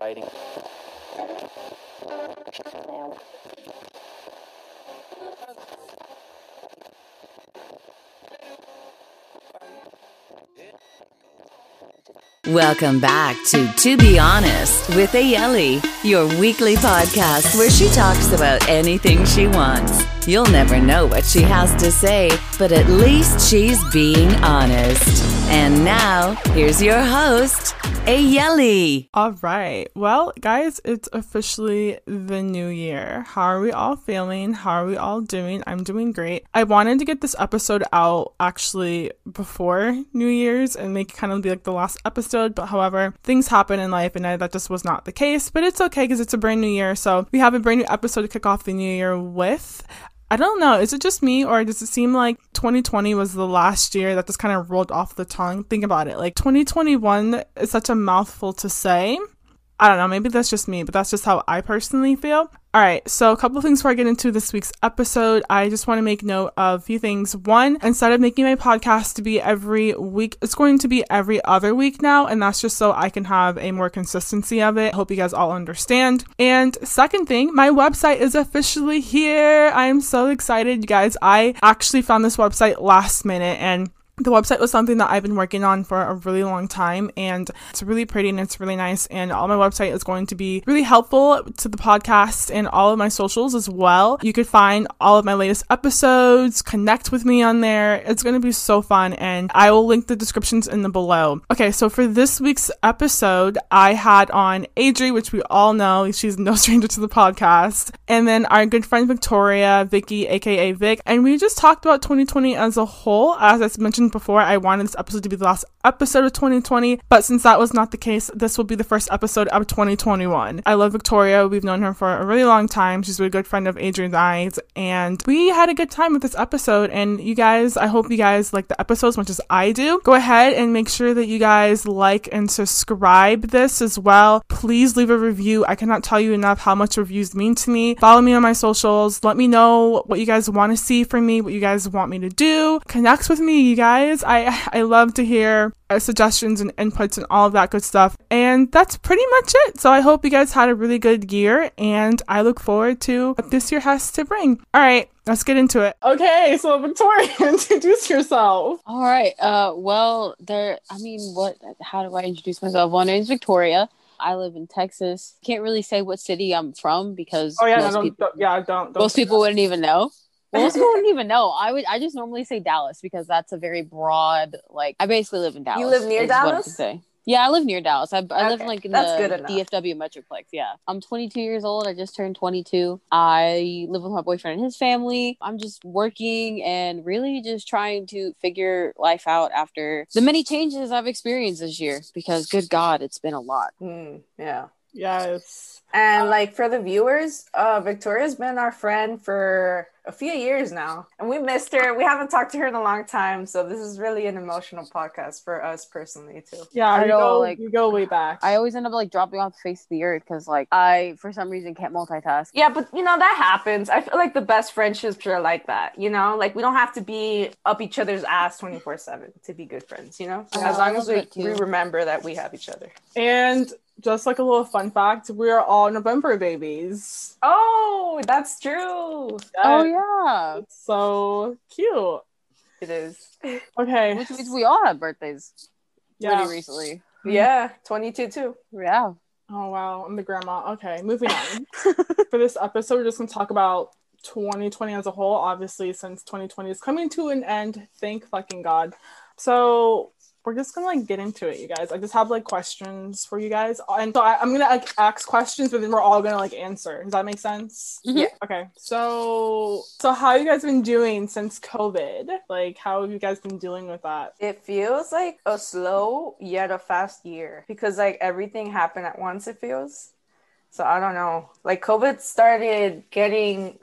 writing. Welcome back to To Be Honest with Ayele, your weekly podcast where she talks about anything she wants. You'll never know what she has to say, but at least she's being honest. And now, here's your host, Ayele. All right. Well, guys, it's officially the new year. How are we all feeling? How are we all doing? I'm doing great. I wanted to get this episode out actually before New Year's and make it kind of be like the last episode, but however, things happen in life and I, that just was not the case. But it's okay because it's a brand new year. So we have a brand new episode to kick off the new year with. I don't know. Is it just me or does it seem like 2020 was the last year that just kind of rolled off the tongue? Think about it. Like 2021 is such a mouthful to say. I don't know, maybe that's just me, but that's just how I personally feel. All right, so a couple of things before I get into this week's episode. I just want to make note of a few things. One, instead of making my podcast to be every week, it's going to be every other week now, and that's just so I can have a more consistency of it. Hope you guys all understand. And second thing, my website is officially here. I am so excited, you guys. I actually found this website last minute and the website was something that I've been working on for a really long time and it's really pretty and it's really nice and all my website is going to be really helpful to the podcast and all of my socials as well. You could find all of my latest episodes, connect with me on there. It's going to be so fun and I will link the descriptions in the below. Okay, so for this week's episode, I had on Adri, which we all know, she's no stranger to the podcast, and then our good friend Victoria, Vicky, aka Vic, and we just talked about 2020 as a whole. As I mentioned before, I wanted this episode to be the last episode of 2020, but since that was not the case, this will be the first episode of 2021. I love Victoria. We've known her for a really long time. She's a good friend of Adrian's eyes, and we had a good time with this episode. And you guys, I hope you guys like the episode as much as I do. Go ahead and make sure that you guys like and subscribe this as well. Please leave a review. I cannot tell you enough how much reviews mean to me. Follow me on my socials. Let me know what you guys want to see from me, what you guys want me to do. Connect with me, you guys. I I love to hear uh, suggestions and inputs and all of that good stuff. And that's pretty much it. So I hope you guys had a really good year and I look forward to what this year has to bring. All right, let's get into it. Okay, so Victoria, introduce yourself. All right. Uh, well, there. I mean, what? How do I introduce myself? Well, my name's Victoria. I live in Texas. Can't really say what city I'm from because Oh yeah, no, most, don't, people, don't- yeah, don't. don't most people wouldn't even know. Most people wouldn't even know. I would. I just normally say Dallas because that's a very broad. Like, I basically live in Dallas. You live near is what I Dallas? say. Yeah, I live near Dallas. I, I live like in that's the good. DFW Metroplex. Yeah, I'm 22 years old. I just turned 22. I live with my boyfriend and his family. I'm just working and really just trying to figure life out after the many changes I've experienced this year. Because good God, it's been a lot. Mm, yeah. Yes. And like for the viewers, uh, Victoria's been our friend for a few years now, and we missed her. We haven't talked to her in a long time, so this is really an emotional podcast for us personally too. Yeah, I know, go, like- you go way back. I always end up like dropping off the face of the earth because like I for some reason can't multitask. Yeah, but you know that happens. I feel like the best friendships are like that. You know, like we don't have to be up each other's ass twenty four seven to be good friends. You know, Yeah, as long as we, we remember that we have each other. and just like a little fun fact, we are all November babies. Oh, that's true. Oh Yeah, it's so cute. It is. Okay. which means we all have birthdays Yeah. pretty recently. Yeah, twenty two too. Yeah. Oh wow, I'm the grandma. Okay, moving on. For this episode, we're just gonna talk about 2020 as a whole. Obviously, since 2020 is coming to an end, thank fucking god. So we're just gonna like get into it, you guys. I just have like questions for you guys, and so I, I'm gonna like ask questions, but then we're all gonna like answer. Does that make sense? Mhm. Yeah. Okay. So, so how you guys been doing since COVID? Like, how have you guys been dealing with that? It feels like a slow yet a fast year because like everything happened at once. It feels. So I don't know. Like COVID started getting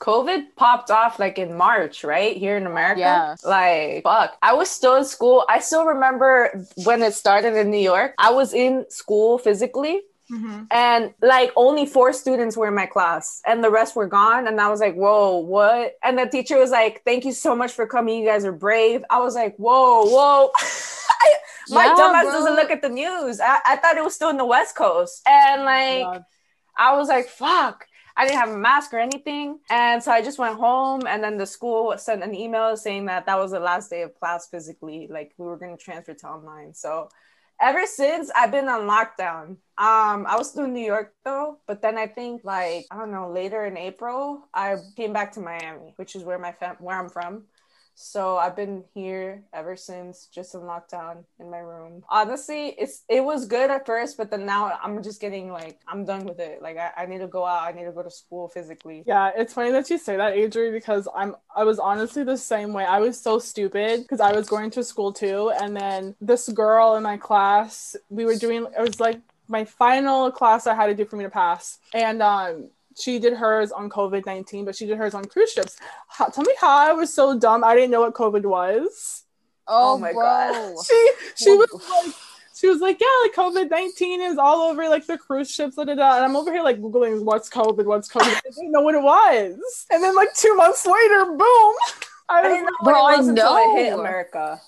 COVID popped off like in March, right? Here in America. Yeah. Like fuck. I was still in school. I still remember when it started in New York. I was in school physically mm-hmm. and like only four students were in my class and the rest were gone and i was like whoa what and the teacher was like thank you so much for coming you guys are brave i was like whoa whoa My Yeah, dumbass doesn't look at the news. I, I thought it was still in the West Coast. And like. I was like, fuck. I didn't have a mask or anything. And so I just went home and then the school sent an email saying that that was the last day of class physically. Like we were going to transfer to online. So ever since I've been on lockdown. Um, I was still in New York though, but then I think like I don't know, later in April, I came back to Miami, which is where my fam- where I'm from. So I've been here ever since, just in lockdown in my room. Honestly, it's it was good at first, but then now I'm just getting like I'm done with it. Like I, I need to go out, I need to go to school physically. Yeah, it's funny that you say that, Adri, because I'm I was honestly the same way. I was so stupid because I was going to school too, and then this girl in my class, we were doing it was like my final class I had to do for me to pass, and um. She did hers on COVID 19, but she did hers on cruise ships. How, tell me how I was so dumb. I didn't know what COVID was. Oh, Oh my bro. God. She she was like she was like, yeah, like COVID nineteen is all over like the cruise ships, da, da, da. and I'm over here like googling what's COVID, what's COVID. I didn't know what it was, and then like two months later, boom, I I was didn't know Bro, what I it was until it hit. America.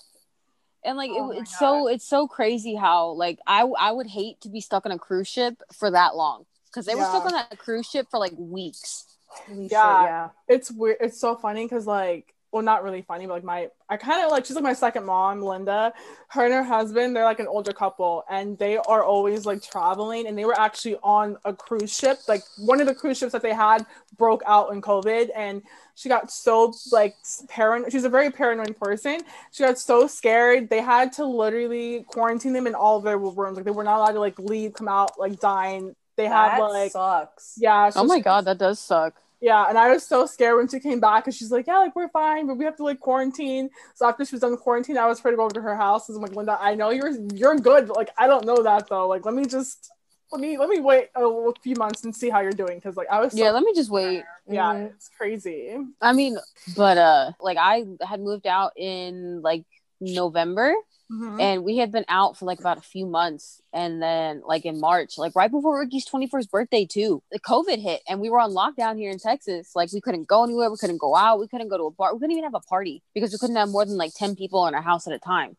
and like Oh it, my it's so it's so crazy how like I I would hate to be stuck on a cruise ship for that long because they were stuck on that cruise ship for like weeks. Holy shit, Yeah. yeah. it's weird. It's so funny because like, well, not really funny, but like my, I kind of like she's like my second mom, Linda. Her and her husband, they're like an older couple, and they are always like traveling. And they were actually on a cruise ship. Like one of the cruise ships that they had broke out in COVID, and she got so like paranoid. She's a very paranoid person. She got so scared they had to literally quarantine them in all of their rooms. Like they were not allowed to like leave, come out, like dine. They had That like sucks. yeah. so Oh my she- god, that does suck. yeah, and I was so scared when she came back because she's like, Yeah, like we're fine, but we have to like quarantine. So after she was done quarantine, I was afraid to go over to her house. And I'm like, Linda, I know you're you're good, but like I don't know that though. Like let me just let me let me wait a, few months and see how you're doing. Cause like I was so, Yeah, let me just wait. yeah, Mhm. it's crazy. I mean, but uh like I had moved out in like November Mhm. and we had been out for like about a few months and then like in March, like right before Ricky's 21st birthday too, the COVID hit and we were on lockdown here in Texas. Like we couldn't go anywhere, we couldn't go out, we couldn't go to a bar, we couldn't even have a party because we couldn't have more than like 10 people in our house at a time.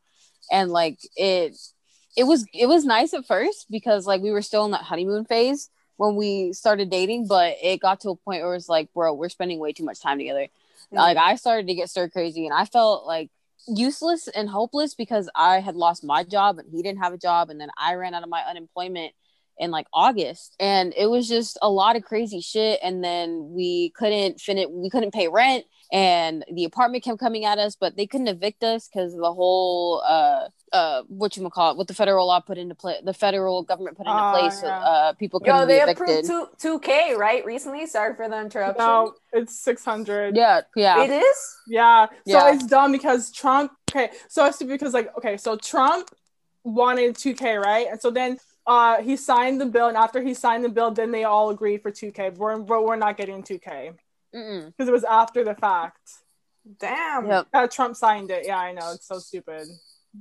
And like it it was it was nice at first because like we were still in that honeymoon phase when we started dating, but it got to a point where it was like, bro, we're spending way too much time together. Like I started to get stir crazy and I felt like useless and hopeless because I had lost my job and he didn't have a job and then I ran out of my unemployment in like August. And it was just a lot of crazy shit and then we couldn't finish we couldn't pay rent and the apartment kept coming at us but they couldn't evict us because the whole uh uh what you call it what the federal law put into play the federal government put into place so yeah. uh people couldn't Yo, be they evicted approved two two K right recently. Sorry for the interruption. No, it's six hundred. yeah yeah It is. Yeah. So Yeah. it's dumb because Trump. Okay, so it's because like okay, so Trump wanted 2K, right? And so then uh he signed the bill, and after he signed the bill, then they all agreed for 2K. We're, we're not getting 2K Mm-mm. Because it was after the fact. Damn. Yep. Uh, Trump signed it. Yeah, I know. It's so stupid.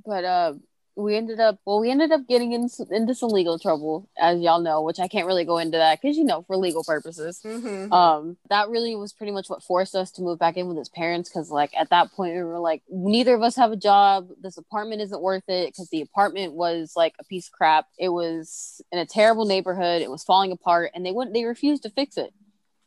but uh we ended up well we ended up getting in, into some legal trouble as y'all know which i can't really go into that because you know for legal purposes Mhm. um that really was pretty much what forced us to move back in with his parents because like at that point we were like neither of us have a job this apartment isn't worth it because the apartment was like a piece of crap it was in a terrible neighborhood it was falling apart and they wouldn't they refused to fix it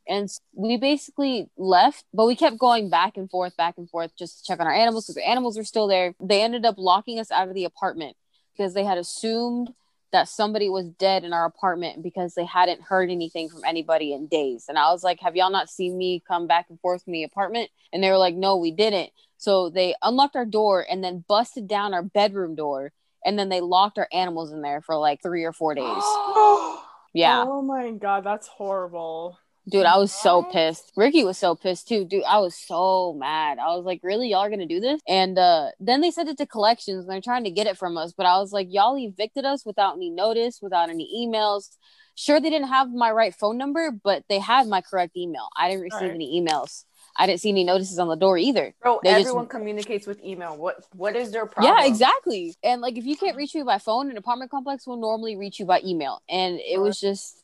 and we basically left, but we kept going back and forth, back and forth just to check on our animals because the animals were still there. They ended up locking us out of the apartment because they had assumed that somebody was dead in our apartment because they hadn't heard anything from anybody in days. And I was like, Have y'all not seen me come back and forth from the apartment? And they were like, No, we didn't. So they unlocked our door and then busted down our bedroom door. And then they locked our animals in there for like three or four days. Yeah. Oh my god, that's horrible. Dude, I was so pissed. Ricky was so pissed too. Dude, I was so mad. I was like, really? Y'all are gonna do this? And uh then they sent it to collections and they're trying to get it from us. But I was like, y'all evicted us without any notice, without any emails. Sure, they didn't have my right phone number, but they had my correct email. I didn't receive Right. any emails. I didn't see any notices on the door either. Bro, They just- everyone communicates with email. What what is their problem? Yeah, exactly. And like if you can't reach me by phone, an apartment complex will normally reach you by email. And it was just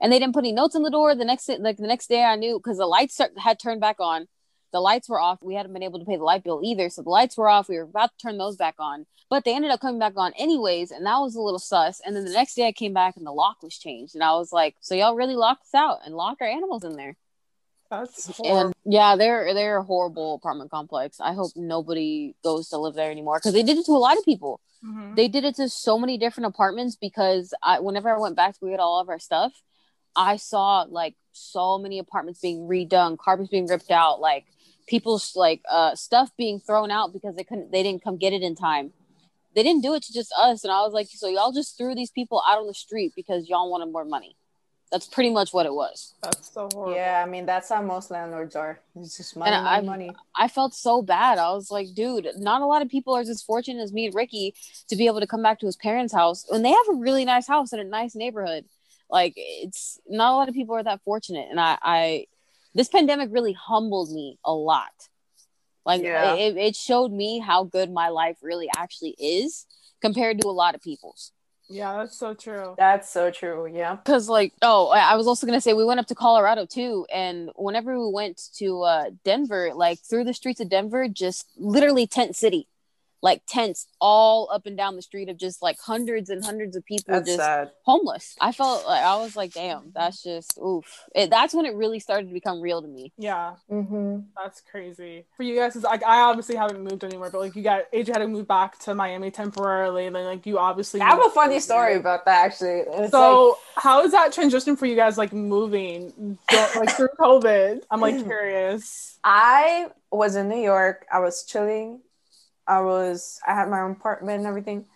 and they didn't put any notes on the door. The next like the next day I knew because the lights start, had turned back on. the lights were off. We hadn't been able to pay the light bill either. So the lights were off. We were about to turn those back on, but they ended up coming back on anyways. And that was a little sus. And then the next day I came back and the lock was changed. And I was like, so y'all really locked us out and locked our animals in there. That's horrible. And yeah, they're they're a horrible apartment complex. I hope nobody goes to live there anymore because they did it to a lot of people. Mhm. They did it to so many different apartments because I, whenever I went back to get all of our stuff, I saw like so many apartments being redone, carpets being ripped out, like people's like uh stuff being thrown out because they couldn't they didn't come get it in time. They didn't do it to just us, and I was like, so y'all just threw these people out on the street because y'all wanted more money. That's pretty much what it was. That's so horrible. Yeah, I mean that's how most landlords are. It's just money, And money, I've- money. I felt so bad. I was like, dude, not a lot of people are as fortunate as me and Ricky to be able to come back to his parents' house. And they have a really nice house in a nice neighborhood. Like it's not a lot of people are that fortunate. And I, I this pandemic really humbled me a lot. Like Yeah. it, it showed me how good my life really actually is compared to a lot of people's. Yeah, that's so true. That's so true. Yeah. Cause like oh I I was also gonna say we went up to Colorado too and whenever we went to uh Denver like through the streets of Denver just literally tent city like tents all up and down the street of just like hundreds and hundreds of people That's just sad. homeless I felt like I was like damn that's just oof it, that's when it really started to become real to me Yeah, Mm-hmm. that's crazy. For you guys, it's like I obviously haven't moved anywhere, but like you got AJ had to move back to Miami temporarily, and then like you obviously I have a funny story about that actually. It's like, So how is that transition for you guys like moving like through COVID? I'm like curious. I was in New York. I was chilling. I was I had my own apartment and everything.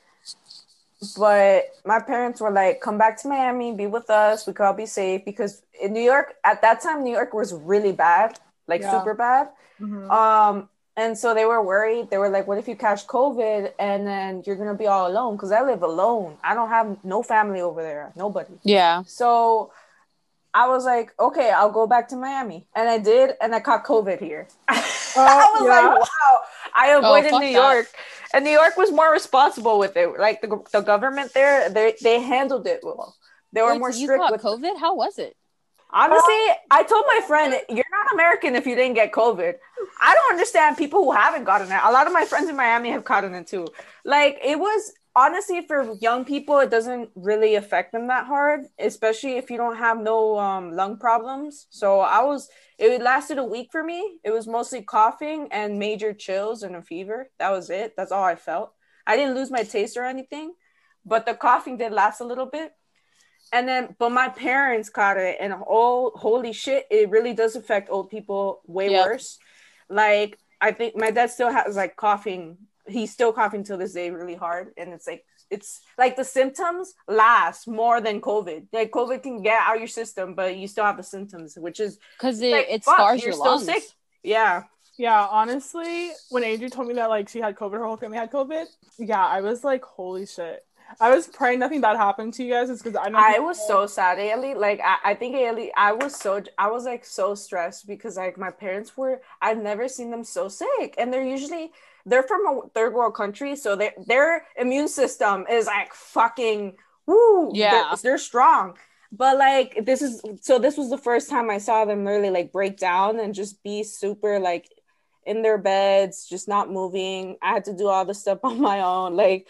But my parents were like, come back to Miami, be with us. We could all be safe because in New York, at that time, New York was really bad, like Yeah. super bad. Mhm. Um, and so they were worried. They were like, what if you catch COVID and then you're gonna be all alone? Because I live alone. I don't have no family over there, nobody. yeah So I was like, okay, I'll go back to Miami. And I did, and I caught COVID here. I was yeah? like, wow, I oh, avoided fuck New that. York. And New York was more responsible with it. Like the, the government there, they, they handled it well. They were Wait, more strict with COVID how was it Honestly, I told my friend, you're not American if you didn't get COVID. I don't understand people who haven't gotten it. A lot of my friends in Miami have gotten it too. Like, it was honestly for young people, it doesn't really affect them that hard, especially if you don't have no um, lung problems. So I was, it lasted a week for me. It was mostly coughing and major chills and a fever. That was it. That's all I felt. I didn't lose my taste or anything, but the coughing did last a little bit and then but my parents caught it and oh holy shit it really does affect old people way Yep. worse like i think my dad still has like coughing he's still coughing till this day really hard and it's like it's like the symptoms last more than covid like covid can get out your system but you still have the symptoms which is because it, Like, it scars you're your still lungs sick. yeah Yeah, honestly, when Adrian told me that like she had COVID, her whole family had COVID. Yeah, I was like, holy shit. I was praying nothing bad happened to you guys. It's because I know I was so sad, Ailey. Like I, I think Ailey, I was so I was like so stressed because like my parents were I've never seen them so sick. And they're usually they're from a third world country, so their their immune system is like fucking woo. Yeah. They're, they're strong. But like this is so this was the first time I saw them really like break down and just be super like in their beds, just not moving. I had to do all the stuff on my own. Like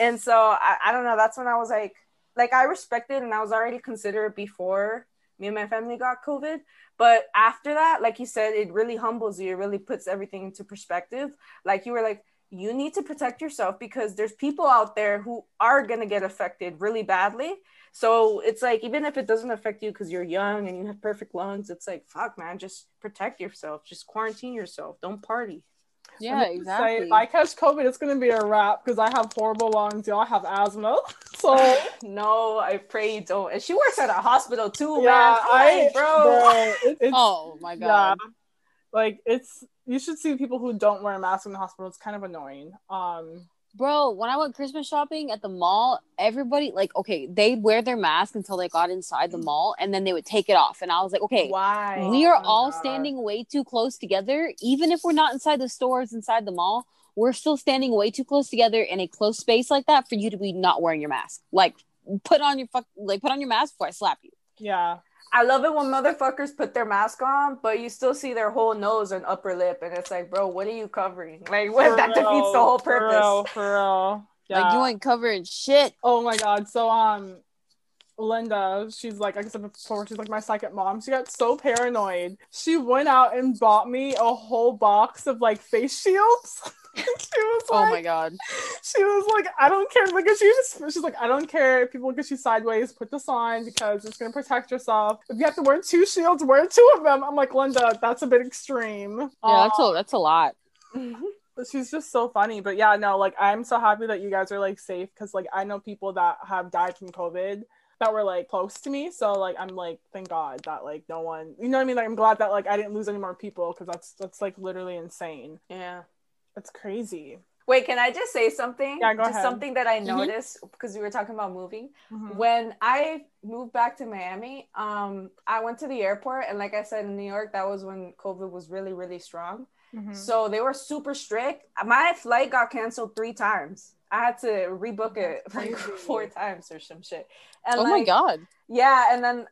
and so I, I don't know that's when i was like like i respected and i was already considerate before me and my family got covid. But after that like you said it really humbles you. It really puts everything into perspective. Like you were like you need to protect yourself because there's people out there who are going to get affected really badly. So it's like even if it doesn't affect you because you're young and you have perfect lungs it's like fuck man just protect yourself. Just quarantine yourself. Don't party yeah I'm say, exactly. if I catch COVID, it's gonna be a wrap because I have horrible lungs. Y'all have asthma, so no i pray you don't. And she works at a hospital too yeah, man. I Like, bro. bro, it- it's, oh my yeah, god. Like it's you should see people who don't wear a mask in the hospital. It's kind of annoying. Um, Bro, when I went Christmas shopping at the mall, everybody like okay, they'd wear their mask until they got inside the mall and then they would take it off. And I was like, okay, why we are Oh all God. standing way too close together. Even if we're not inside the stores, inside the mall, we're still standing way too close together in a close space like that for you to be not wearing your mask. Like put on your fuck like put on your mask before I slap you. yeah, I love it when motherfuckers put their mask on, but you still see their whole nose and upper lip, and it's like, bro, what are you covering? Like, what? that For defeats the real, whole For real, purpose. for real. Yeah. Like you Yeah. ain't covering shit. Oh my god. So um Linda, she's like like I said before, she's like my second mom. She got so paranoid. She went out and bought me a whole box of like face shields. she was Oh my god. she was like, I don't care. Like she just she's like, I don't care if people look at you sideways, put this on because it's gonna protect yourself. If you have to wear two shields, wear two of them. I'm like, Linda, that's a bit extreme. Yeah, that's a that's a lot. She's just so funny. But yeah, no, like I'm so happy that you guys are like safe because like I know people that have died from COVID that were like close to me. So like I'm like thank God that like no one, you know what I mean? Like I'm glad that like I didn't lose any more people because that's that's like literally insane. Yeah. It's crazy. Wait, can I just say something? Yeah, go just ahead. something that I Mhm. noticed because we were talking about moving. Mhm. When I moved back to Miami, um, I went to the airport, and like I said in New York, that was when COVID was really, really strong. Mhm. So they were super strict. My flight got canceled three times. I had to rebook it like four times or some shit. And oh my god. yeah, and then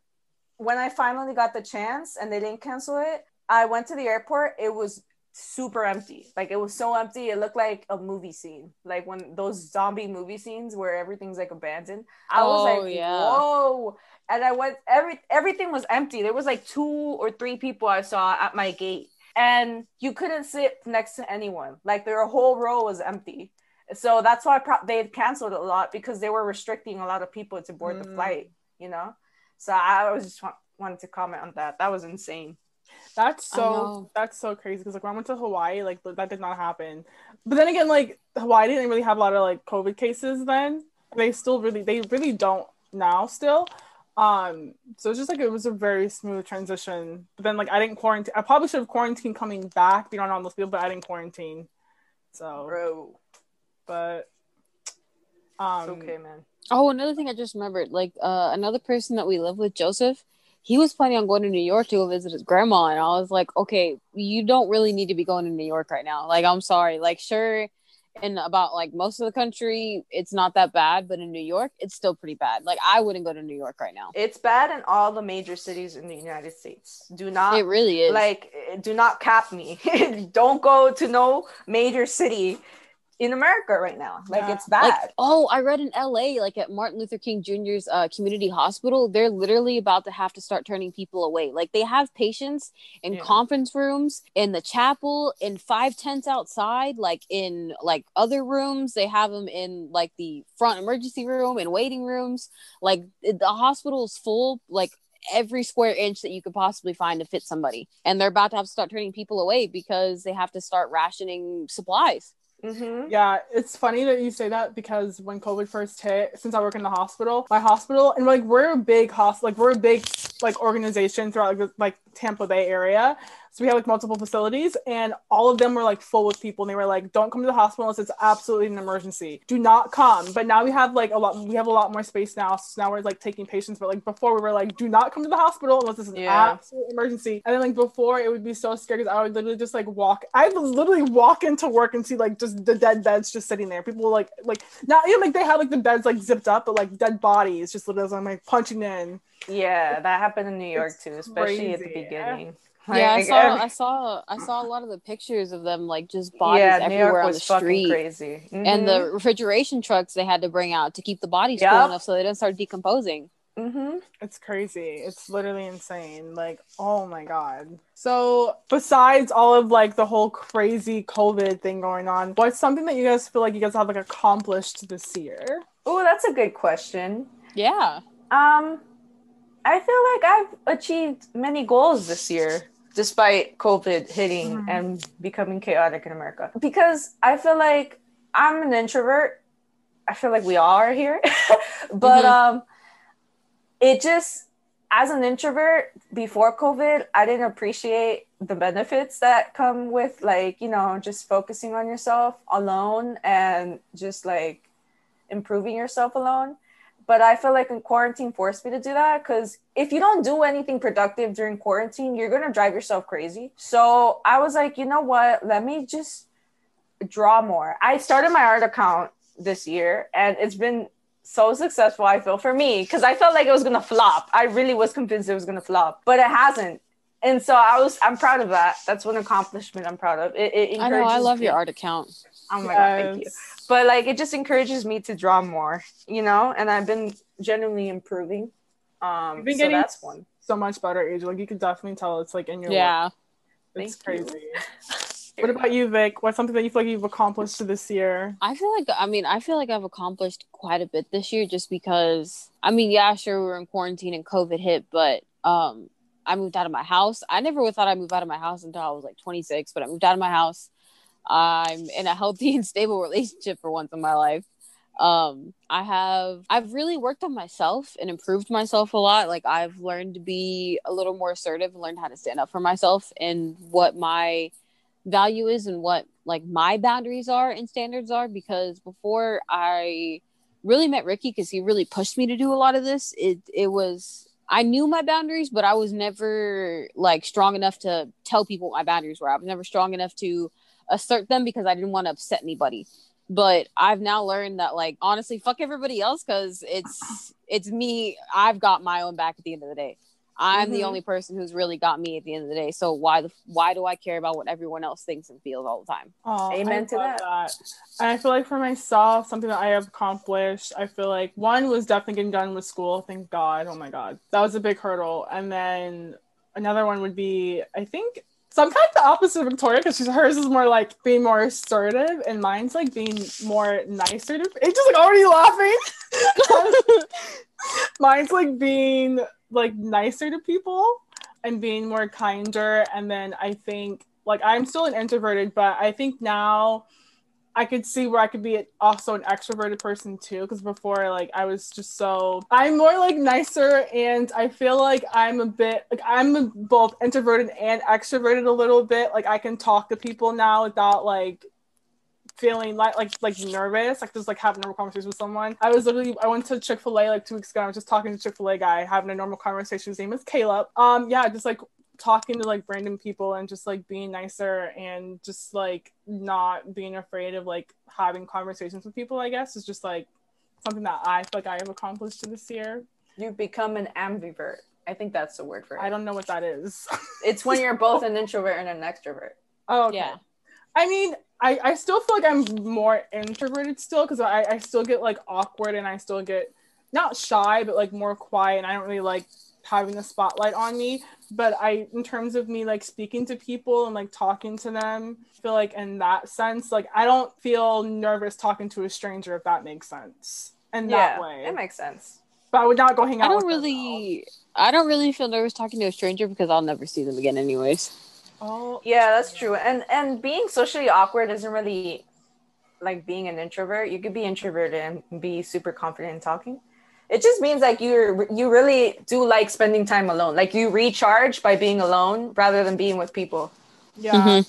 when I finally got the chance and they didn't cancel it, I went to the airport. It was super empty. Like it was so empty. It looked like a movie scene. Like when those zombie movie scenes where everything's like abandoned. I was Oh, like, yeah. whoa. And I went every everything was empty. There was like two or three people I saw at my gate. And you couldn't sit next to anyone. Like their whole row was empty. So that's why pro- they canceled a lot because they were restricting a lot of people to board the Mm. flight, you know? So I was just wa- wanted to comment on that. That was insane. That's so that's so crazy because like when I went to Hawaii, like that did not happen. But then again, like Hawaii didn't really have a lot of like COVID cases then. They still really they really don't now still. Um, so it's just like it was a very smooth transition. But then like I didn't quarantine. I probably should have quarantined coming back, being on those people, but I didn't quarantine. So, Bro. but um, It's okay, man. Oh, another thing I just remembered, like uh, another person that we live with, Joseph, he was planning on going to New York to go visit his grandma, and I was like, okay, you don't really need to be going to New York right now. Like, I'm sorry. Like, sure, in about like most of the country, it's not that bad, but in New York, it's still pretty bad. Like, I wouldn't go to New York right now. It's bad in all the major cities in the United States. Do not It really is. like do not cap me. Don't go to no major city in America right now. Like Yeah. it's bad. Like, oh, I read in LA, like at Martin Luther King Jr.'s uh, community hospital, they're literally about to have to start turning people away. Like they have patients in Yeah. conference rooms, in the chapel, in five tents outside, like in like other rooms. They have them in like the front emergency room and waiting rooms. Like the hospital is full, like every square inch that you could possibly find to fit somebody. And they're about to have to start turning people away because they have to start rationing supplies. Mhm. Yeah, it's funny that you say that because when COVID first hit, since I work in the hospital, my hospital and like we're a big hospital, like we're a big like organization throughout like, like Tampa Bay area. So we have like multiple facilities, and all of them were like full with people, and they were like, "Don't come to the hospital unless it's absolutely an emergency. Do not come." But now we have like a lot, we have a lot more space now. So now we're like taking patients, but like before we were like, "Do not come to the hospital unless it's an Yeah. absolute emergency." And then like before, it would be so scary because I would literally just like walk. I would literally walk into work and see like just the dead beds just sitting there. People like like not even like they had like the beds like zipped up, but like dead bodies just literally I'm like punching in. Yeah, that happened in New York It's too, especially at the crazy. Beginning. yeah, I saw every- I saw I saw a lot of the pictures of them like just bodies yeah, New everywhere York on was the fucking street. crazy. And Mhm. the refrigeration trucks they had to bring out to keep the bodies Yup. cool enough so they didn't start decomposing. Mhm. It's crazy. It's literally insane. Like, oh my god. So, besides all of like the whole crazy COVID thing going on, what's something that you guys feel like you guys have like accomplished this year? Oh, that's a good question. Yeah. Um, I feel like I've achieved many goals this year, despite COVID hitting Mhm. and becoming chaotic in America. Because I feel like I'm an introvert. I feel like we all are here, but Mhm. um, it just as an introvert before COVID, I didn't appreciate the benefits that come with like you know just focusing on yourself alone and just like improving yourself alone but I feel like in quarantine forced me to do that because if you don't do anything productive during quarantine, you're gonna drive yourself crazy. So I was like, you know what? Let me just draw more. I started my art account this year, and it's been so successful. I feel for me because I felt like it was gonna flop. I really was convinced it was gonna flop, but it hasn't. And so I was, I'm proud of that. That's one accomplishment I'm proud of. It, it I know. I love me. your art account. Oh my god, thank you. But like, it just encourages me to draw more, you know. And I've been genuinely improving. Um, been so getting that's one. So much better, age. Like you can definitely tell it's like in your Yeah. work. It's Thank you. crazy. What about you, Vic? What's something that you feel like you've accomplished this year? I feel like I mean I feel like I've accomplished quite a bit this year just because I mean yeah sure we were in quarantine and COVID hit but um I moved out of my house. I never would thought I'd move out of my house until I was like 26, but I moved out of my house. I'm in a healthy and stable relationship for once in my life. Um, I have I've really worked on myself and improved myself a lot. Like I've learned to be a little more assertive and learned how to stand up for myself and what my value is and what like my boundaries are and standards are because before I really met Ricky because he really pushed me to do a lot of this. It it was I knew my boundaries, but I was never like strong enough to tell people my boundaries were. I was never strong enough to assert them because I didn't want to upset anybody. But I've now learned that like honestly, fuck everybody else because it's it's me. I've got my own back at the end of the day. I'm the Mhm. only person who's really got me at the end of the day. So why the why do I care about what everyone else thinks and feels all the time? Oh, Amen I to love that. And I feel like for myself, something that I have accomplished, I feel like one was definitely getting done with school. Thank God. Oh my God. That was a big hurdle. And then another one would be, I think, so I'm kind of the opposite of Victoria because hers is more like being more assertive, and mine's like being more nicer. To, it's just like already laughing. mine's like being like nicer to people and being more kinder. And then I think like I'm still an introverted, but I think now I could see where I could be also an extroverted person too. Because before, like I was just so I'm more like nicer, and I feel like I'm a bit like I'm both introverted and extroverted a little bit. Like I can talk to people now without like feeling like like like nervous, like just like having a normal conversation with someone. I was literally I went to Chick Fil A like two weeks ago. I was just talking to Chick Fil A guy, having a normal conversation. His name is Caleb. Um, yeah, just like talking to like random people and just like being nicer and just like not being afraid of like having conversations with people. I guess is just like something that I feel like I have accomplished this year. You've become an ambivert. I think that's the word for it. I don't know what that is. It's when you're both an introvert and an extrovert. oh, okay. Yeah. I mean, I, I still feel like I'm more introverted still because I, I still get like awkward and I still get not shy, but like more quiet and I don't really like having the spotlight on me. But I, in terms of me like speaking to people and like talking to them, I feel like in that sense, like I don't feel nervous talking to a stranger if that makes sense. In yeah, that way. it makes sense. but I would not go hang out I don't with them, really I don't really feel nervous talking to a stranger because I'll never see them again anyways. Oh, Yeah, that's true. And and being socially awkward isn't really like being an introvert. You could be introverted and be super confident in talking. It just means like you're you really do like spending time alone. Like you recharge by being alone rather than being with people. Yeah. Mhm.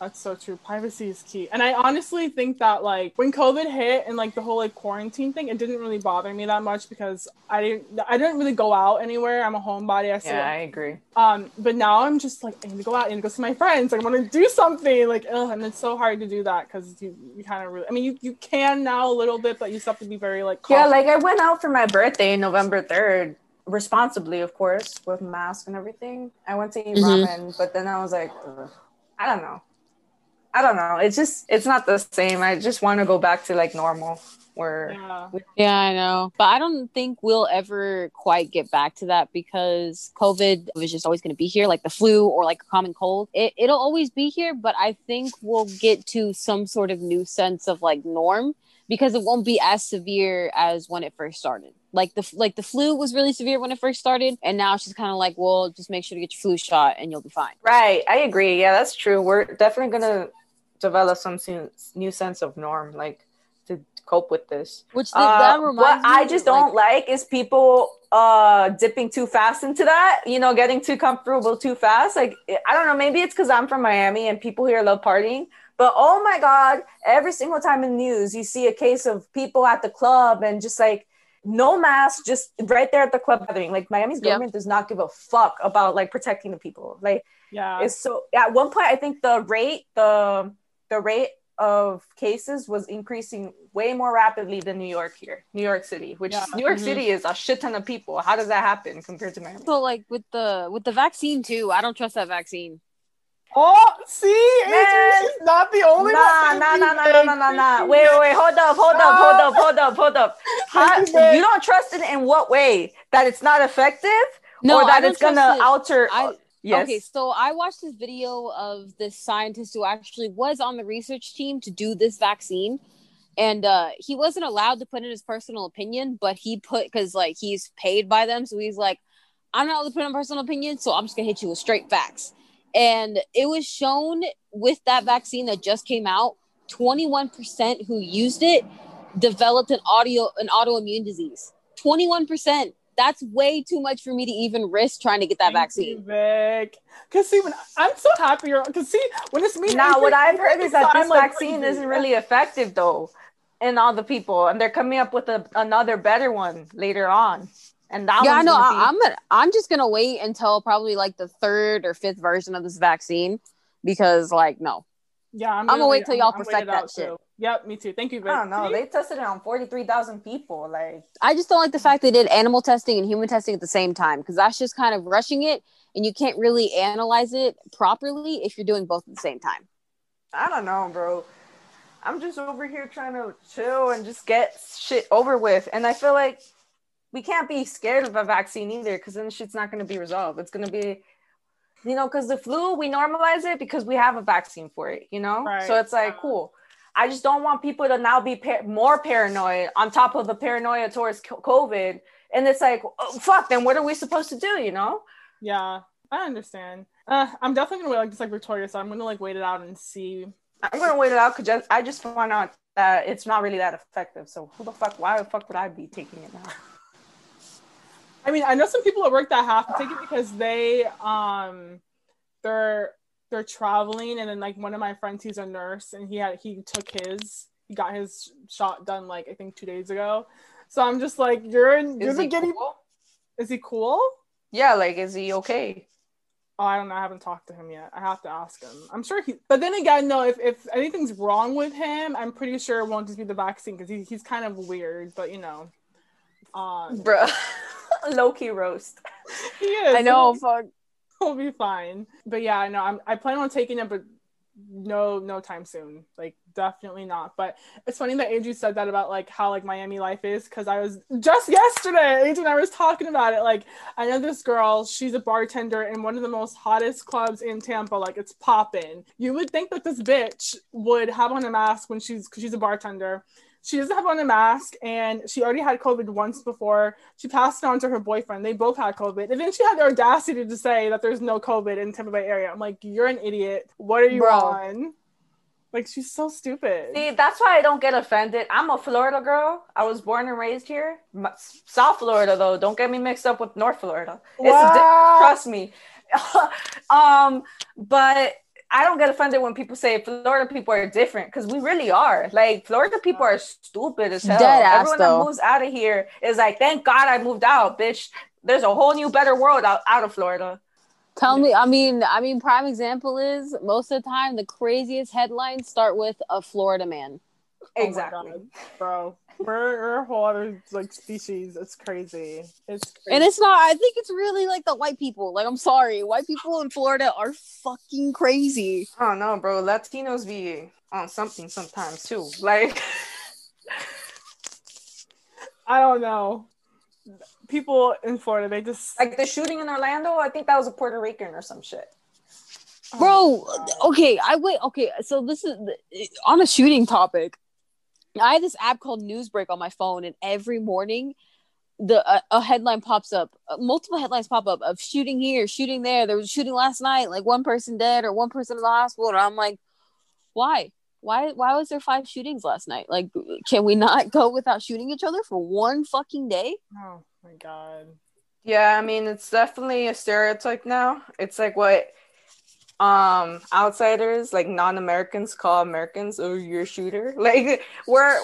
That's so true. Privacy is key. And I honestly think that like when COVID hit and like the whole like quarantine thing, it didn't really bother me that much because I didn't I didn't really go out anywhere. I'm a homebody. I still Yeah, I agree. um but now I'm just like I need to go out, I need to go see my friends. Like, I want to do something. Like, ugh, and it's so hard to do that because you, you kind of really I mean you, you can now a little bit, but you still have to be very like Yeah, like I went out for my birthday, November 3rd, responsibly, of course, with mask and everything. I went to eat Mhm. ramen, but then I was like, I don't know. I don't know. It's just, it's not the same. I just want to go back to like normal where, yeah. Yeah, I know. But I don't think we'll ever quite get back to that because COVID was just always going to be here, like the flu or like a common cold. It, it'll always be here, but I think we'll get to some sort of new sense of like norm because it won't be as severe as when it first started. Like the like the flu was really severe when it first started, and now it's just kind of like, well, just make sure to get your flu shot and you'll be fine. right. I agree. Yeah, that's true. We're definitely going to develop some se- new sense of norm, like to cope with this. Which th- Uh, that what reminds me, I just don't like is people uh dipping too fast into that, you know, getting too comfortable too fast. Like I don't know, maybe it's because I'm from Miami and people here love partying. But oh my god, every single time in the news you see a case of people at the club and just like no mask, just right there at the club gathering. Like Miami's Yep. government does not give a fuck about like protecting the people. Like Yeah. it's so at one point I think the rate the the rate of cases was increasing way more rapidly than New York here, New York City, which Yeah. New York Mhm. City is a shit ton of people. How does that happen compared to Miami? So like with the with the vaccine too, I don't trust that vaccine. Oh, see, Man. Adrian, she's not the only Nah, one. nah, nah, nah, nah, nah, nah, nah. Wait, wait, wait. Hold up, hold up, hold up, hold up, hold up. How, you, you don't trust it in what way? That it's not effective, No, or that it's gonna it. alter? I yes. okay, so I watched this video of this scientist who actually was on the research team to do this vaccine. And uh, he wasn't allowed to put in his personal opinion, but he put because like he's paid by them, so he's like, I'm not allowed to put in personal opinion, so I'm just gonna hit you with straight facts. And it was shown with that vaccine that just came out, 21% who used it developed an audio an autoimmune disease. 21%. That's way too much for me to even risk trying to get that vaccine. Vic. Cause see, when I'm so happy, you're. Cause see, when it's me. Now, what I've I'm heard is that this like vaccine crazy. isn't really effective though in all the people, and they're coming up with a, another better one later on. And that yeah, I one's know. gonna be- I'm gonna, I'm just gonna wait until probably like the third or fifth version of this vaccine because, like, no, Yeah, I'm gonna wait till y'all I'm- I'm perfect waiting out, that shit. too. Yep, me too. Thank you, Vic. I don't know. See? They tested it on forty three thousand people. Like, I just don't like the fact they did animal testing and human testing at the same time because that's just kind of rushing it, and you can't really analyze it properly if you're doing both at the same time. I don't know, bro. I'm just over here trying to chill and just get shit over with. And I feel like we can't be scared of a vaccine either because then shit's not going to be resolved. It's going to be, you know, because the flu, we normalize it because we have a vaccine for it, you know? Right. So it's like, cool. I just don't want people to now be par- more paranoid on top of the paranoia towards COVID. And it's like, oh, fuck, then what are we supposed to do, you know? Yeah, I understand. Uh, I'm definitely gonna wait like just like Victoria, so I'm gonna like wait it out and see. I'm gonna wait it out because I just found out that it's not really that effective. So who the fuck? Why the fuck would I be taking it now? I mean, I know some people at work that have to take it because they um they're they're traveling and then like one of my friends he's a nurse and he had he took his he got his shot done like I think two days ago. So I'm just like you're in you're Is he giddy cool? is he cool? Yeah, like is he okay? Oh, I don't know. I haven't talked to him yet. I have to ask him. I'm sure he. But then again, no. If if anything's wrong with him, I'm pretty sure it won't just be the vaccine because he, he's kind of weird. But you know, um, Bruh. Low key roast. he is. I know, fuck. He'll be fine. But yeah, I know. I'm. I plan on taking it, but no, no time soon. Like definitely not. But it's funny that Andrew said that about like how like Miami life is because I was just yesterday. Adrian and I was talking about it. Like I know this girl. She's a bartender in one of the most hottest clubs in Tampa. Like it's popping. You would think that this bitch would have on a mask when she's because she's a bartender. She doesn't have on a mask, and she already had COVID once before. She passed it on to her boyfriend. They both had COVID, and then she had the audacity to say that there's no COVID in Tampa Bay area. I'm like, you're an idiot. What are you Bro. on? Like, she's so stupid. See, that's why I don't get offended. I'm a Florida girl. I was born and raised here. South Florida, though. Don't get me mixed up with North Florida. It's Wow. trust me. um, but I don't get offended when people say Florida people are different because we really are. Like Florida people are stupid as hell. Dead ass, Everyone though. that moves out of here is like, thank God I moved out, bitch. There's a whole new better world out, out of Florida. Tell me, I mean, I mean, prime example is most of the time the craziest headlines start with a Florida man. Oh exactly. God, bro. We're, we're a whole other like species. It's crazy. It's crazy. And it's not, I think it's really like the white people. Like, I'm sorry, white people in Florida are fucking crazy. Oh, I don't know, bro. Latinos be on something sometimes too. Like, I don't know. People in Florida, they just like the shooting in Orlando. I think that was a Puerto Rican or some shit. oh Bro, my okay, I wait, okay, so this is on a shooting topic. I have this app called Newsbreak on my phone, and every morning, the uh, a headline pops up. Uh, multiple headlines pop up of shooting here, shooting there. There was a shooting last night, like one person dead or one person in the hospital. And I'm like, why? Why? Why was there five shootings last night? Like, can we not go without shooting each other for one fucking day? Oh my god. Yeah, I mean it's definitely a stereotype now. It's like what um outsiders like non-Americans call Americans, oh you're a shooter. Like we're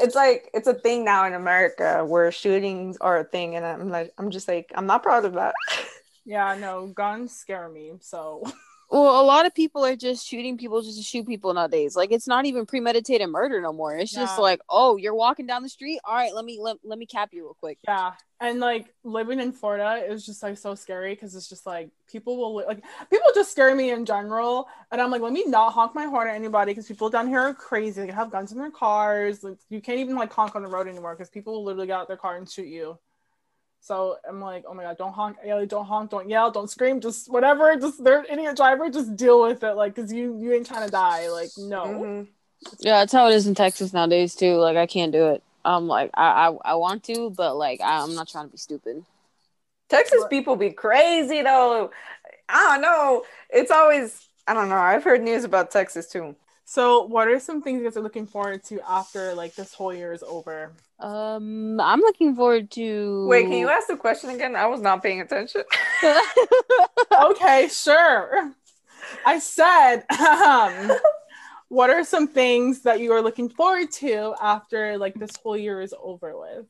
it's like it's a thing now in America where shootings are a thing and I'm like I'm just like I'm not proud of that. Yeah, no, guns scare me. So Well, a lot of people are just shooting people just to shoot people nowadays. Like it's not even premeditated murder no more. It's just like, oh, you're walking down the street. All right, let me let, let me cap you real quick. Yeah, and like living in Florida is just like so scary because it's just like people will li- like people just scare me in general, and I'm like, let me not honk my horn at anybody because people down here are crazy. They have guns in their cars. Like you can't even like honk on the road anymore because people will literally get out their car and shoot you. So I'm like, oh my god, don't honk, Ayele, don't honk, don't yell, don't scream, just whatever, just they're idiot driver, just deal with it, like, cause you you ain't trying to die, like, no. Mhm. Yeah, that's how it is in Texas nowadays too. Like I can't do it. I'm like I I, I want to, but like I, I'm not trying to be stupid. Texas people be crazy though. I don't know. It's always I don't know. I've heard news about Texas too. So, what are some things you guys are looking forward to after like this whole year is over? Um, I'm looking forward to. Wait, can you ask the question again? I was not paying attention. okay, sure. I said, um, what are some things that you are looking forward to after like this whole year is over with?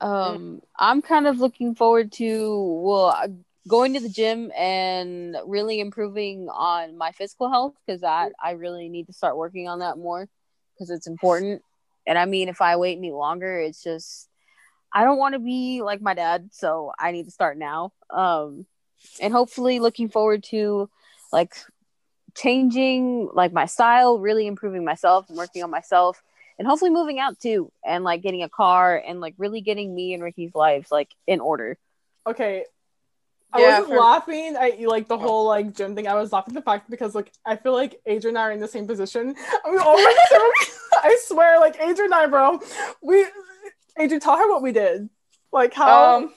um, I'm kind of looking forward to well uh, going to the gym and really improving on my physical health because I I really need to start working on that more because it's important. And I mean, if I wait any longer, it's just I don't want to be like my dad, so I need to start now. Um, and hopefully, looking forward to like changing like my style, really improving myself and working on myself, and hopefully moving out too, and like getting a car and like really getting me and Ricky's lives like in order. Okay. I Yeah, wasn't for- laughing at like the whole like gym thing. I was laughing at the fact because like I feel like Adrian and I are in the same position. I mean, already, I swear, like Adrian and I, bro, we Adrian, tell her what we did. Like how? Um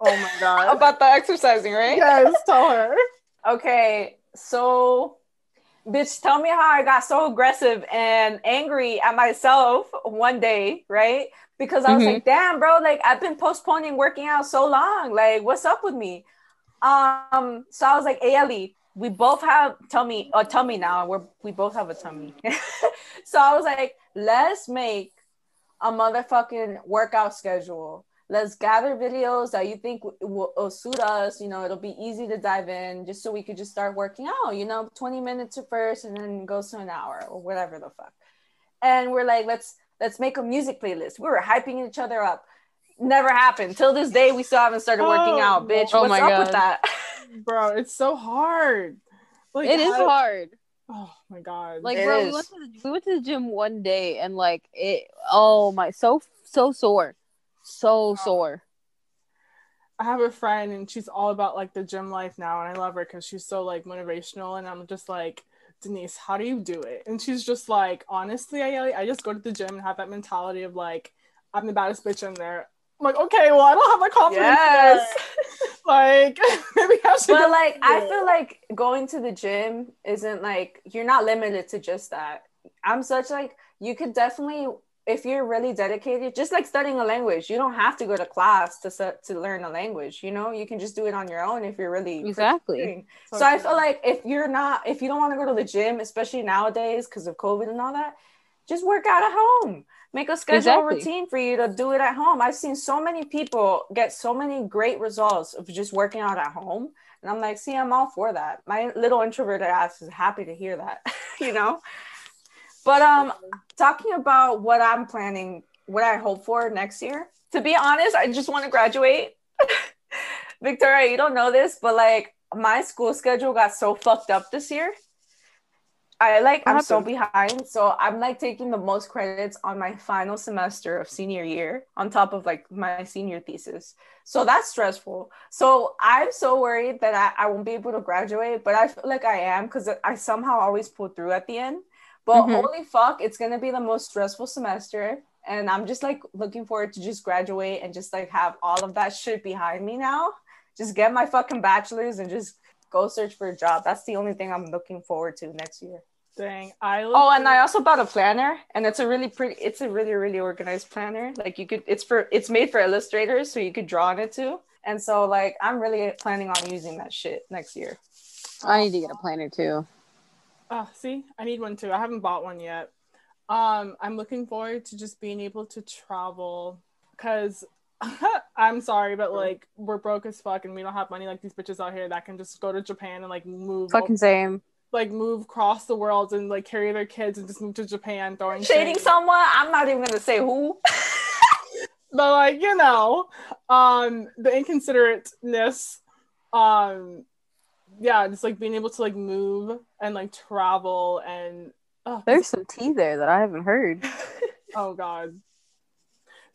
oh my god. about the exercising, right? yes, tell her. Okay, so bitch, tell me how I got so aggressive and angry at myself one day, right? Because I was Mhm. like, damn, bro, like I've been postponing working out so long. Like, what's up with me? Um, so I was like, Ellie, we both have tummy a tummy now. We're we both have a tummy. so I was like, let's make a motherfucking workout schedule. Let's gather videos that you think will, will suit us. You know, it'll be easy to dive in just so we could just start working out, you know, 20 minutes at first and then goes to an hour or whatever the fuck. And we're like, let's let's make a music playlist. We were hyping each other up. Never happened. Till this day, we still haven't started working Oh, out, bitch. oh What's my up with that? Bro, it's so hard. Like it is how- hard. Oh my god. Like, It bro, we went to the we went to the gym one day and like it. Oh my, so so sore, so sore. I have a friend and she's all about like the gym life now, and I love her because she's so like motivational. And I'm just like, Denise, how do you do it? And she's just like, honestly, I I just go to the gym and have that mentality of like, I'm the baddest bitch in there. I'm like, okay, well, I don't have the confidence. Yes. Like, maybe I should. but like I feel like going to the gym isn't like you're not limited to just that. I'm such like you could definitely if you're really dedicated, just like studying a language, you don't have to go to class to stu- to learn a language. You know, you can just do it on your own if you're really Exactly. So So, I feel like if you're not, if you don't want to go to the gym, especially nowadays because of COVID and all that, just work out at home. Make a schedule Exactly. routine for you to do it at home. I've seen so many people get so many great results of just working out at home. And I'm like, see, I'm all for that. My little introverted ass is happy to hear that, you know? But um talking about what I'm planning, what I hope for next year. To be honest, I just want to graduate. Victoria, you don't know this, but like my school schedule got so fucked up this year. I like What I'm so behind. So I'm like taking the most credits on my final semester of senior year on top of like my senior thesis. So that's stressful. So I'm so worried that I, I won't be able to graduate, but I feel like I am because I somehow always pull through at the end. But Mhm. holy fuck, it's gonna be the most stressful semester. And I'm just like looking forward to just graduate and just like have all of that shit behind me now. Just get my fucking bachelor's and just go search for a job. That's the only thing I'm looking forward to next year. Dang, I Oh, and I also bought a planner, and it's a really pretty. It's a really really organized planner. Like you could, it's for it's made for illustrators, so you could draw on it too. And so like I'm really planning on using that shit next year. I need to get a planner too. Oh, see, I need one too. I haven't bought one yet. Um, I'm looking forward to just being able to travel because I'm sorry, but like we're broke as fuck and we don't have money like these bitches out here that can just go to Japan and like move. Fucking same. like move across the world and like carry their kids and just move to Japan throwing Shading shade. someone. I'm not even gonna say who. but like you know um the inconsiderateness um yeah just like being able to like move and like travel and oh, There's some tea there that I haven't heard. oh god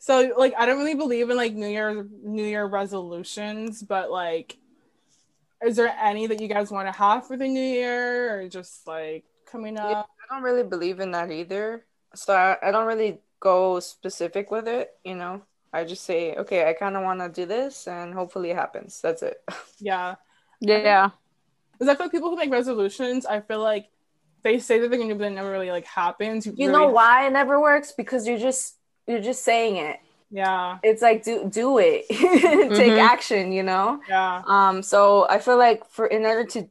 so like i don't really believe in like new year new year resolutions but like is there any that you guys want to have for the new year or just like coming Yeah, up I don't really believe in that either. So I, I don't really go specific with it, you know. I just say, okay, I kind of want to do this, and hopefully it happens. That's it. yeah Yeah. because i feel like people who make resolutions i feel like they say that they're gonna do but it never really like happens You really- know why it never works? Because you're just you're just saying it. yeah It's like do do it, take Mhm. action. You know. yeah Um. So I feel like for in order to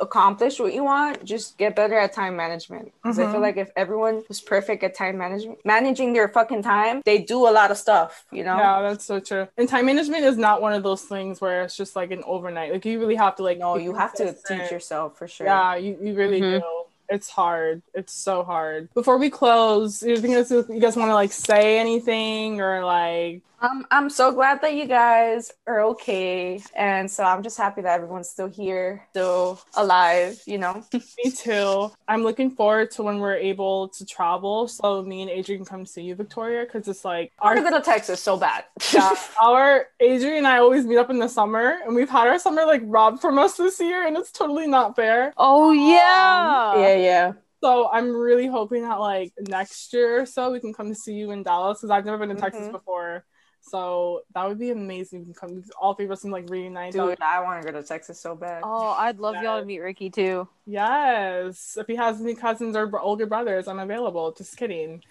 accomplish what you want, just get better at time management. Because I feel Mhm. like if everyone was perfect at time management, managing their fucking time, they do a lot of stuff. You know. Yeah, that's so true. And time management is not one of those things where it's just like an overnight. Like you really have to like No, you have to teach yourself for sure. Yeah, you, you really Mhm. do. It's hard. It's so hard. Before we close, you think you guys want to like say anything or like Um, I'm so glad that you guys are okay, and so I'm just happy that everyone's still here, still alive. You know. me too. I'm looking forward to when we're able to travel so me and Adrian can come see you, Victoria, because it's like our to go to Texas so bad. yeah, our Adrian and I always meet up in the summer, and we've had our summer like robbed from us this year, and it's totally not fair. Oh yeah. yeah, yeah. So I'm really hoping that like next year or so we can come to see you in Dallas because I've never been to Texas Mhm. before. So that would be amazing. We can come, all three of us can like reunite. That would- Dude, I want to go to Texas so bad. Oh, I'd love y'all to meet Ricky too. Yes, if he has any cousins or br- older brothers, I'm available. Just kidding.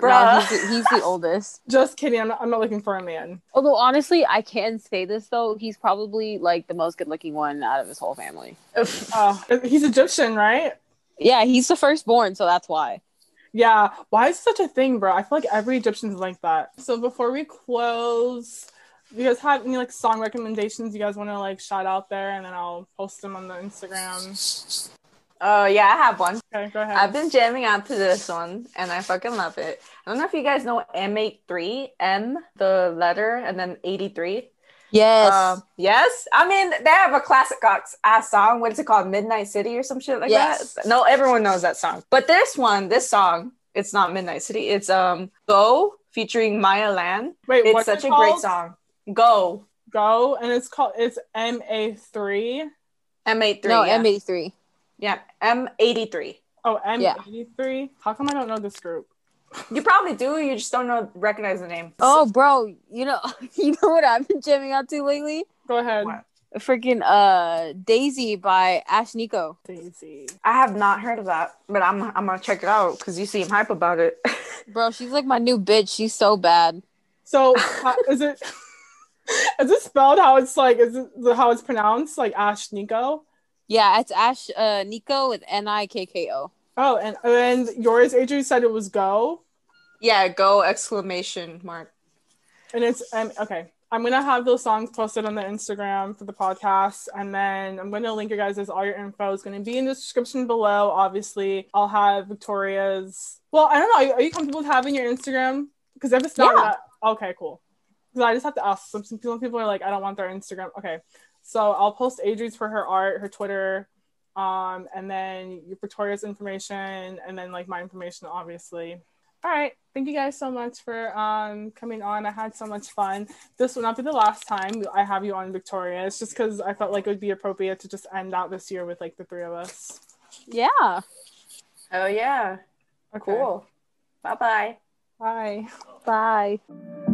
No, he's, the, he's the oldest. Just kidding. I'm not, I'm not looking for a man. Although honestly, I can say this though, he's probably like the most good-looking one out of his whole family. Uh, he's Egyptian, right? Yeah, he's the firstborn, so that's why. Yeah. Why is such a thing, bro? I feel like every Egyptian's like that. So before we close, you guys have any like song recommendations you guys want to like shout out there, and then I'll post them on the Instagram. Oh yeah, I have one. Okay, go ahead. I've been jamming out to this one, and I fucking love it. I don't know if you guys know M83, M the letter, and then 83. Yes. Um, yes, I mean they have a classic ass- ass song. What is it called? Midnight City or some shit like Yes. that. No, everyone knows that song. But this one, this song, it's not Midnight City. It's um Go featuring Mai Lan. Wait, It's what's such it a great song. Go Go, and it's called it's M A three. M83. no, yeah. M83. yeah, M83. Oh, M eighty three. How come I don't know this group? You probably do. You just don't know recognize the name. Oh, bro, you know, you know what I've been jamming out to lately? Go ahead, What? Freaking uh, Daisy by Ashnikko. Daisy. I have not heard of that, but I'm I'm gonna check it out because you seem hype about it. Bro, she's like my new bitch. She's so bad. So is it? Is it? Is it spelled how it's like? Is it how it's pronounced? Like Ashnikko? Yeah, it's Ash uh, Nico with N I K K O. Oh, and and yours, Adrian said it was Go, yeah, go exclamation mark. and it's um, okay. I'm gonna have those songs posted on the Instagram for the podcast, and then I'm gonna link you guys as all your info is gonna be in the description below. Obviously, I'll have Victoria's. Well, I don't know. Are you, are you comfortable with having your Instagram? Because if it's not, Yeah. that, okay, cool. Because I just have to ask. Some, some people, some people are like, I don't want their Instagram. Okay, so I'll post Adri's for her art, her Twitter, um, and then your Victoria's information, and then like my information, obviously. All right. Thank you guys so much for um coming on. I had so much fun. This will not be the last time I have you on Victoria. It's just because I felt like it would be appropriate to just end out this year with like the three of us. Yeah. Oh yeah, Okay. cool. Bye bye. Bye. Bye.